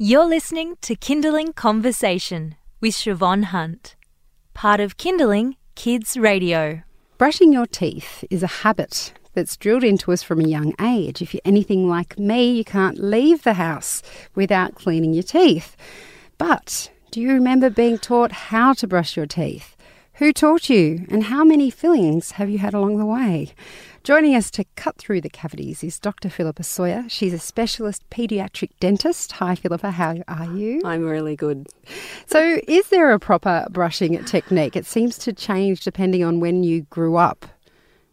You're listening to Kinderling Conversation with Shevonne Hunt, part of Kinderling Kids Radio. Brushing your teeth is a habit that's drilled into us from a young age. If you're anything like me, you can't leave the house without cleaning your teeth. But do you remember being taught how to brush your teeth? Who taught you, and how many fillings have you had along the way? Joining us to cut through the cavities is Dr. Philippa Sawyer. She's a specialist paediatric dentist. Hi, Philippa, how are you? I'm really good. So, is there a proper brushing technique? It seems to change depending on when you grew up.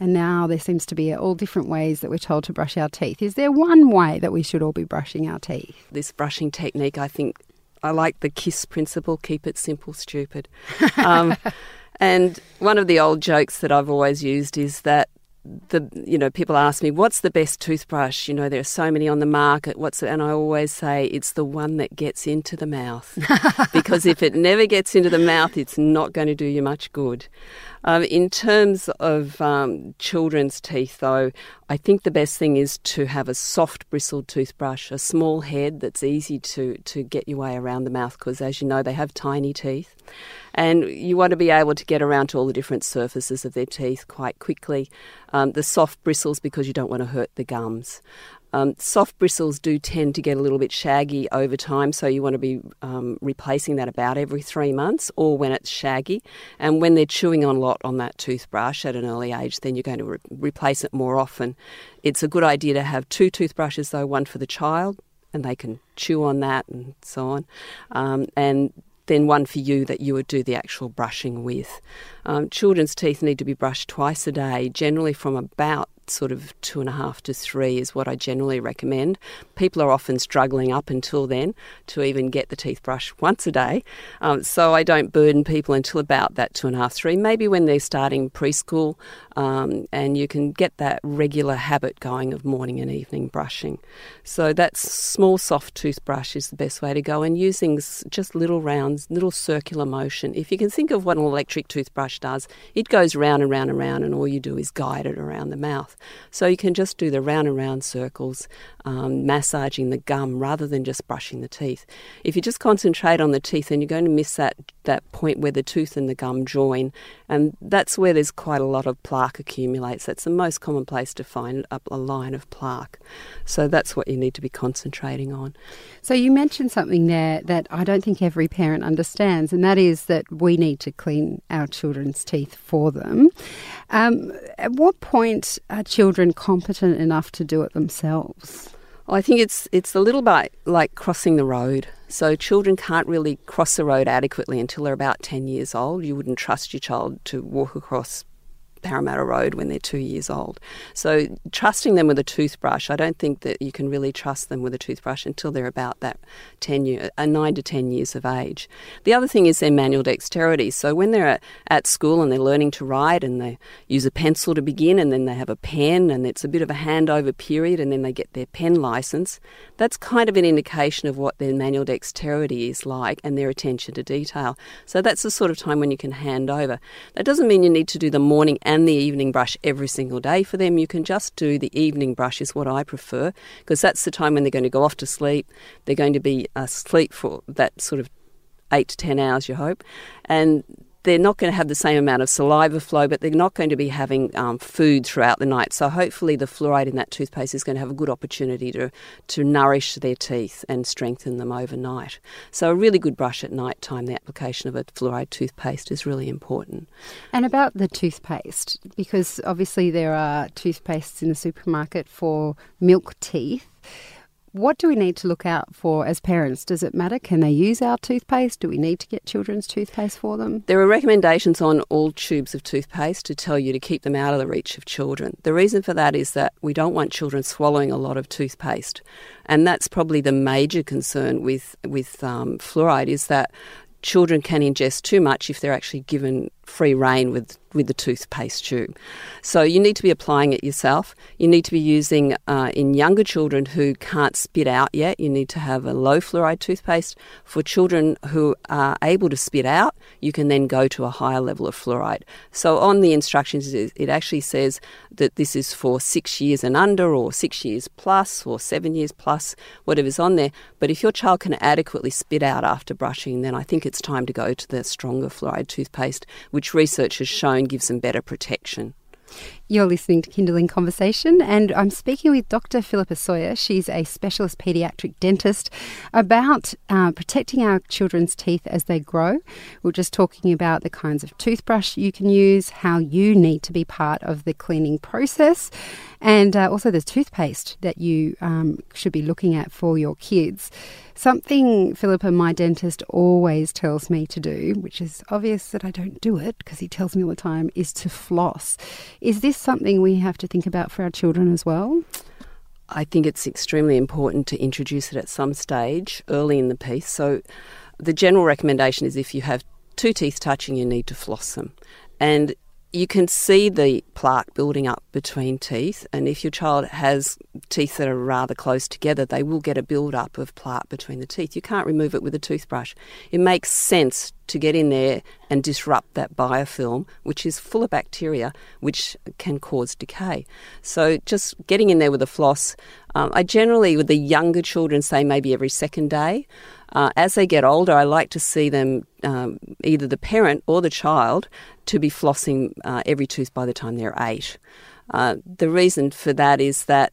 And now there seems to be all different ways that we're told to brush our teeth. Is there one way that we should all be brushing our teeth? This brushing technique, I think, I like the KISS principle keep it simple, stupid. Um, and one of the old jokes that I've always used is that the you know people ask me what's the best toothbrush? You know there are so many on the market. What's and I always say it's the one that gets into the mouth. Because if it never gets into the mouth it's not going to do you much good um, in terms of um, children's teeth, though, I think the best thing is to have a soft bristled toothbrush, a small head that's easy to, to get your way around the mouth because, as you know, they have tiny teeth. And you want to be able to get around to all the different surfaces of their teeth quite quickly. Um, the soft bristles because you don't want to hurt the gums. Um, soft bristles do tend to get a little bit shaggy over time, so you want to be um, replacing that about every three months or when it's shaggy. And when they're chewing on a lot on that toothbrush at an early age, then you're going to re- replace it more often. It's a good idea to have two toothbrushes, though, one for the child, and they can chew on that and so on. Um, and then one for you that you would do the actual brushing with. Um, children's teeth need to be brushed twice a day, generally from about sort of two and a half to three is what I generally recommend. People are often struggling up until then to even get the teeth brush once a day. Um, so I don't burden people until about that two and a half, three, maybe when they're starting preschool, um, and you can get that regular habit going of morning and evening brushing. So that small soft toothbrush is the best way to go, and using just little rounds, little circular motion. If you can think of what an electric toothbrush does, it goes round and round and round, and all you do is guide it around the mouth. So you can just do the round and round circles, um, massaging the gum rather than just brushing the teeth. If you just concentrate on the teeth, then you're going to miss that, that point where the tooth and the gum join, and that's where there's quite a lot of plaque accumulates. That's the most common place to find a, a line of plaque. So that's what you need to be concentrating on. So you mentioned something there that I don't think every parent understands, and that is that we need to clean our children's teeth for them. Um, at what point are children competent enough to do it themselves? I think it's it's a little bit like crossing the road. So children can't really cross the road adequately until they're about 10 years old. You wouldn't trust your child to walk across Parramatta Road when they're two years old. So trusting them with a toothbrush, I don't think that you can really trust them with a toothbrush until they're about that ten year, uh, nine to ten years of age. The other thing is their manual dexterity. So when they're at, at school and they're learning to write and they use a pencil to begin and then they have a pen and it's a bit of a handover period and then they get their pen license, that's kind of an indication of what their manual dexterity is like and their attention to detail. So that's the sort of time when you can hand over. That doesn't mean you need to do the morning and the evening brush every single day for them. You can just do the evening brush, is what I prefer, because that's the time when they're going to go off to sleep. They're going to be asleep for that sort of eight to ten hours, you hope. And they're not going to have the same amount of saliva flow, but they're not going to be having um, food throughout the night. So hopefully, the fluoride in that toothpaste is going to have a good opportunity to to nourish their teeth and strengthen them overnight. So a really good brush at night time. The application of a fluoride toothpaste is really important. And about the toothpaste, because obviously there are toothpastes in the supermarket for milk teeth. What do we need to look out for as parents? Does it matter? Can they use our toothpaste? Do we need to get children's toothpaste for them? There are recommendations on all tubes of toothpaste to tell you to keep them out of the reach of children. The reason for that is that we don't want children swallowing a lot of toothpaste, and that's probably the major concern with with um, fluoride is that children can ingest too much if they're actually given free reign with with the toothpaste tube. So you need to be applying it yourself. You need to be using uh, in younger children who can't spit out yet. You need to have a low fluoride toothpaste. For children who are able to spit out, you can then go to a higher level of fluoride. So on the instructions, it actually says that this is for six years and under, or six years plus, or seven years plus, whatever's on there. But if your child can adequately spit out after brushing, then I think it's time to go to the stronger fluoride toothpaste, which research has shown gives them better protection. You're listening to Kinderling Conversation, and I'm speaking with Dr. Philippa Sawyer. She's a specialist paediatric dentist about uh, protecting our children's teeth as they grow. We're just talking about the kinds of toothbrush you can use, how you need to be part of the cleaning process, and uh, also the toothpaste that you um, should be looking at for your kids. Something Philippa, my dentist, always tells me to do, which is obvious that I don't do it because he tells me all the time, is to floss. Is this something we have to think about for our children as well? I think it's extremely important to introduce it at some stage early in the piece. So, the general recommendation is if you have two teeth touching, you need to floss them. And you can see the plaque building up between teeth, and if your child has teeth that are rather close together, they will get a build up of plaque between the teeth. You can't remove it with a toothbrush. It makes sense to get in there and disrupt that biofilm, which is full of bacteria, which can cause decay. So, just getting in there with a floss, um, I generally, with the younger children, say maybe every second day. Uh, as they get older, I like to see them, um, either the parent or the child, to be flossing uh, every tooth by the time they're eight. Uh, the reason for that is that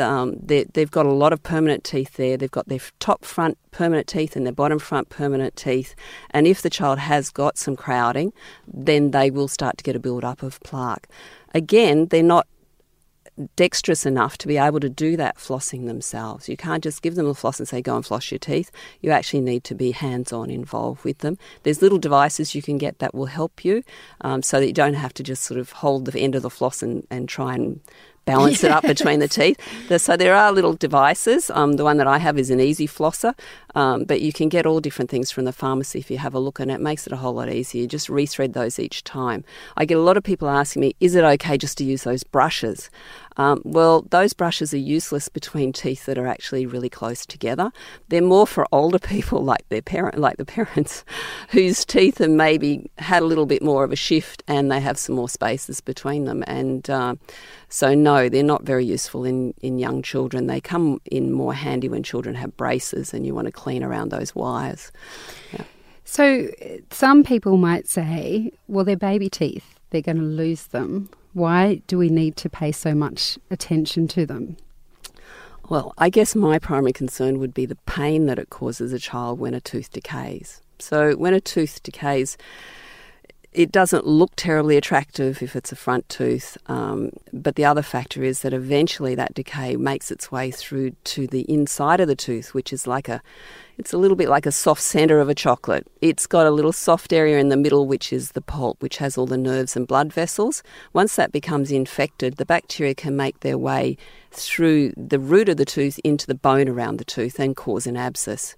um, they, have got a lot of permanent teeth there. They've got their top front permanent teeth and their bottom front permanent teeth. And if the child has got some crowding, then they will start to get a build up of plaque. Again, they're not dexterous enough to be able to do that flossing themselves. You can't just give them a floss and say, go and floss your teeth. You actually need to be hands on involved with them. There's little devices you can get that will help you um, so that you don't have to just sort of hold the end of the floss and, and try and balance yes. it up between the teeth. So there are little devices. Um, the one that I have is an easy flosser, um, but you can get all different things from the pharmacy if you have a look, and it makes it a whole lot easier. Just rethread those each time. I get a lot of people asking me, is it okay just to use those brushes? Um, well, those brushes are useless between teeth that are actually really close together. They're more for older people, like their parent, like the parents, whose teeth have maybe had a little bit more of a shift and they have some more spaces between them. And uh, so, no, they're not very useful in, in young children. They come in more handy when children have braces and you want to clean around those wires. Yeah. So, some people might say, well, they're baby teeth, they're going to lose them. Why do we need to pay so much attention to them? Well, I guess my primary concern would be the pain that it causes a child when a tooth decays. So, when a tooth decays, it doesn't look terribly attractive if it's a front tooth, um, but the other factor is that eventually that decay makes its way through to the inside of the tooth, which is like a it's a little bit like a soft centre of a chocolate. It's got a little soft area in the middle, which is the pulp, which has all the nerves and blood vessels. Once that becomes infected, the bacteria can make their way through the root of the tooth into the bone around the tooth and cause an abscess.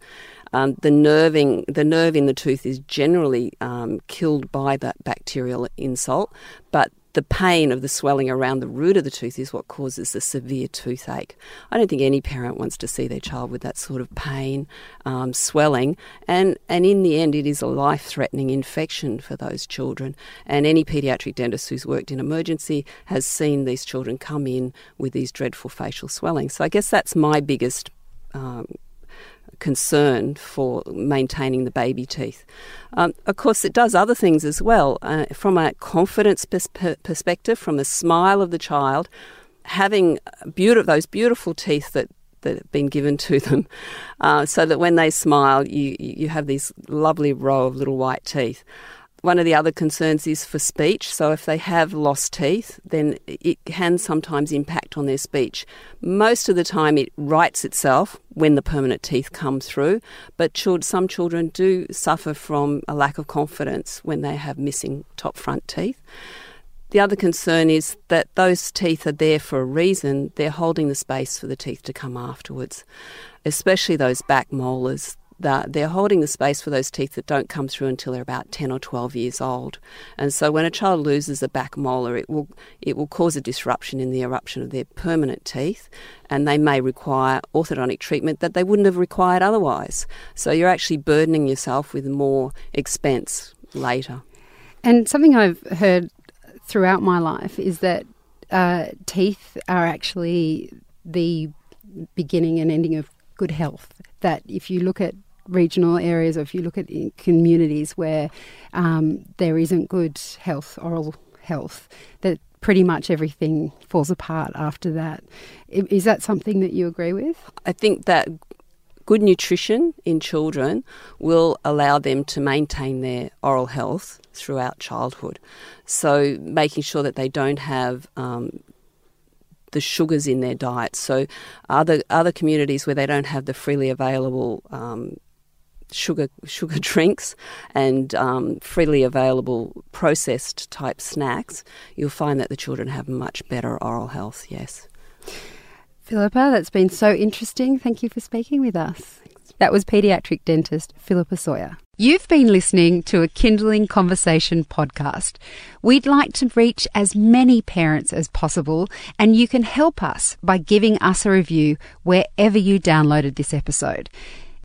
Um, the nerving, the nerve in the tooth is generally um, killed by that bacterial insult, but the pain of the swelling around the root of the tooth is what causes the severe toothache. I don't think any parent wants to see their child with that sort of pain, um, swelling, and, and in the end, it is a life threatening infection for those children. And any paediatric dentist who's worked in emergency has seen these children come in with these dreadful facial swellings. So I guess that's my biggest um, concern for maintaining the baby teeth. Um, of course, it does other things as well. Uh, from a confidence pers- perspective, from the smile of the child, having beautiful, those beautiful teeth that that have been given to them, uh, so that when they smile, you you have these lovely row of little white teeth. One of the other concerns is for speech. So, if they have lost teeth, then it can sometimes impact on their speech. Most of the time, it rights itself when the permanent teeth come through, but some children do suffer from a lack of confidence when they have missing top front teeth. The other concern is that those teeth are there for a reason. They're holding the space for the teeth to come afterwards, especially those back molars that they're holding the space for those teeth that don't come through until they're about 10 or 12 years old. And so when a child loses a back molar, it will, it will cause a disruption in the eruption of their permanent teeth, and they may require orthodontic treatment that they wouldn't have required otherwise. So you're actually burdening yourself with more expense later. And something I've heard throughout my life is that uh, teeth are actually the beginning and ending of good health. That if you look at regional areas or if you look at communities where um, there isn't good health, oral health, that pretty much everything falls apart after that. Is that something that you agree with? I think that good nutrition in children will allow them to maintain their oral health throughout childhood. So, making sure that they don't have um, the sugars in their diet. So, other other communities where they don't have the freely available um, sugar sugar drinks and um, freely available processed type snacks, you'll find that the children have much better oral health. Yes. Philippa, that's been so interesting. Thank you for speaking with us. That was paediatric dentist Philippa Sawyer. You've been listening to a Kinderling Conversation podcast. We'd like to reach as many parents as possible, and you can help us by giving us a review wherever you downloaded this episode.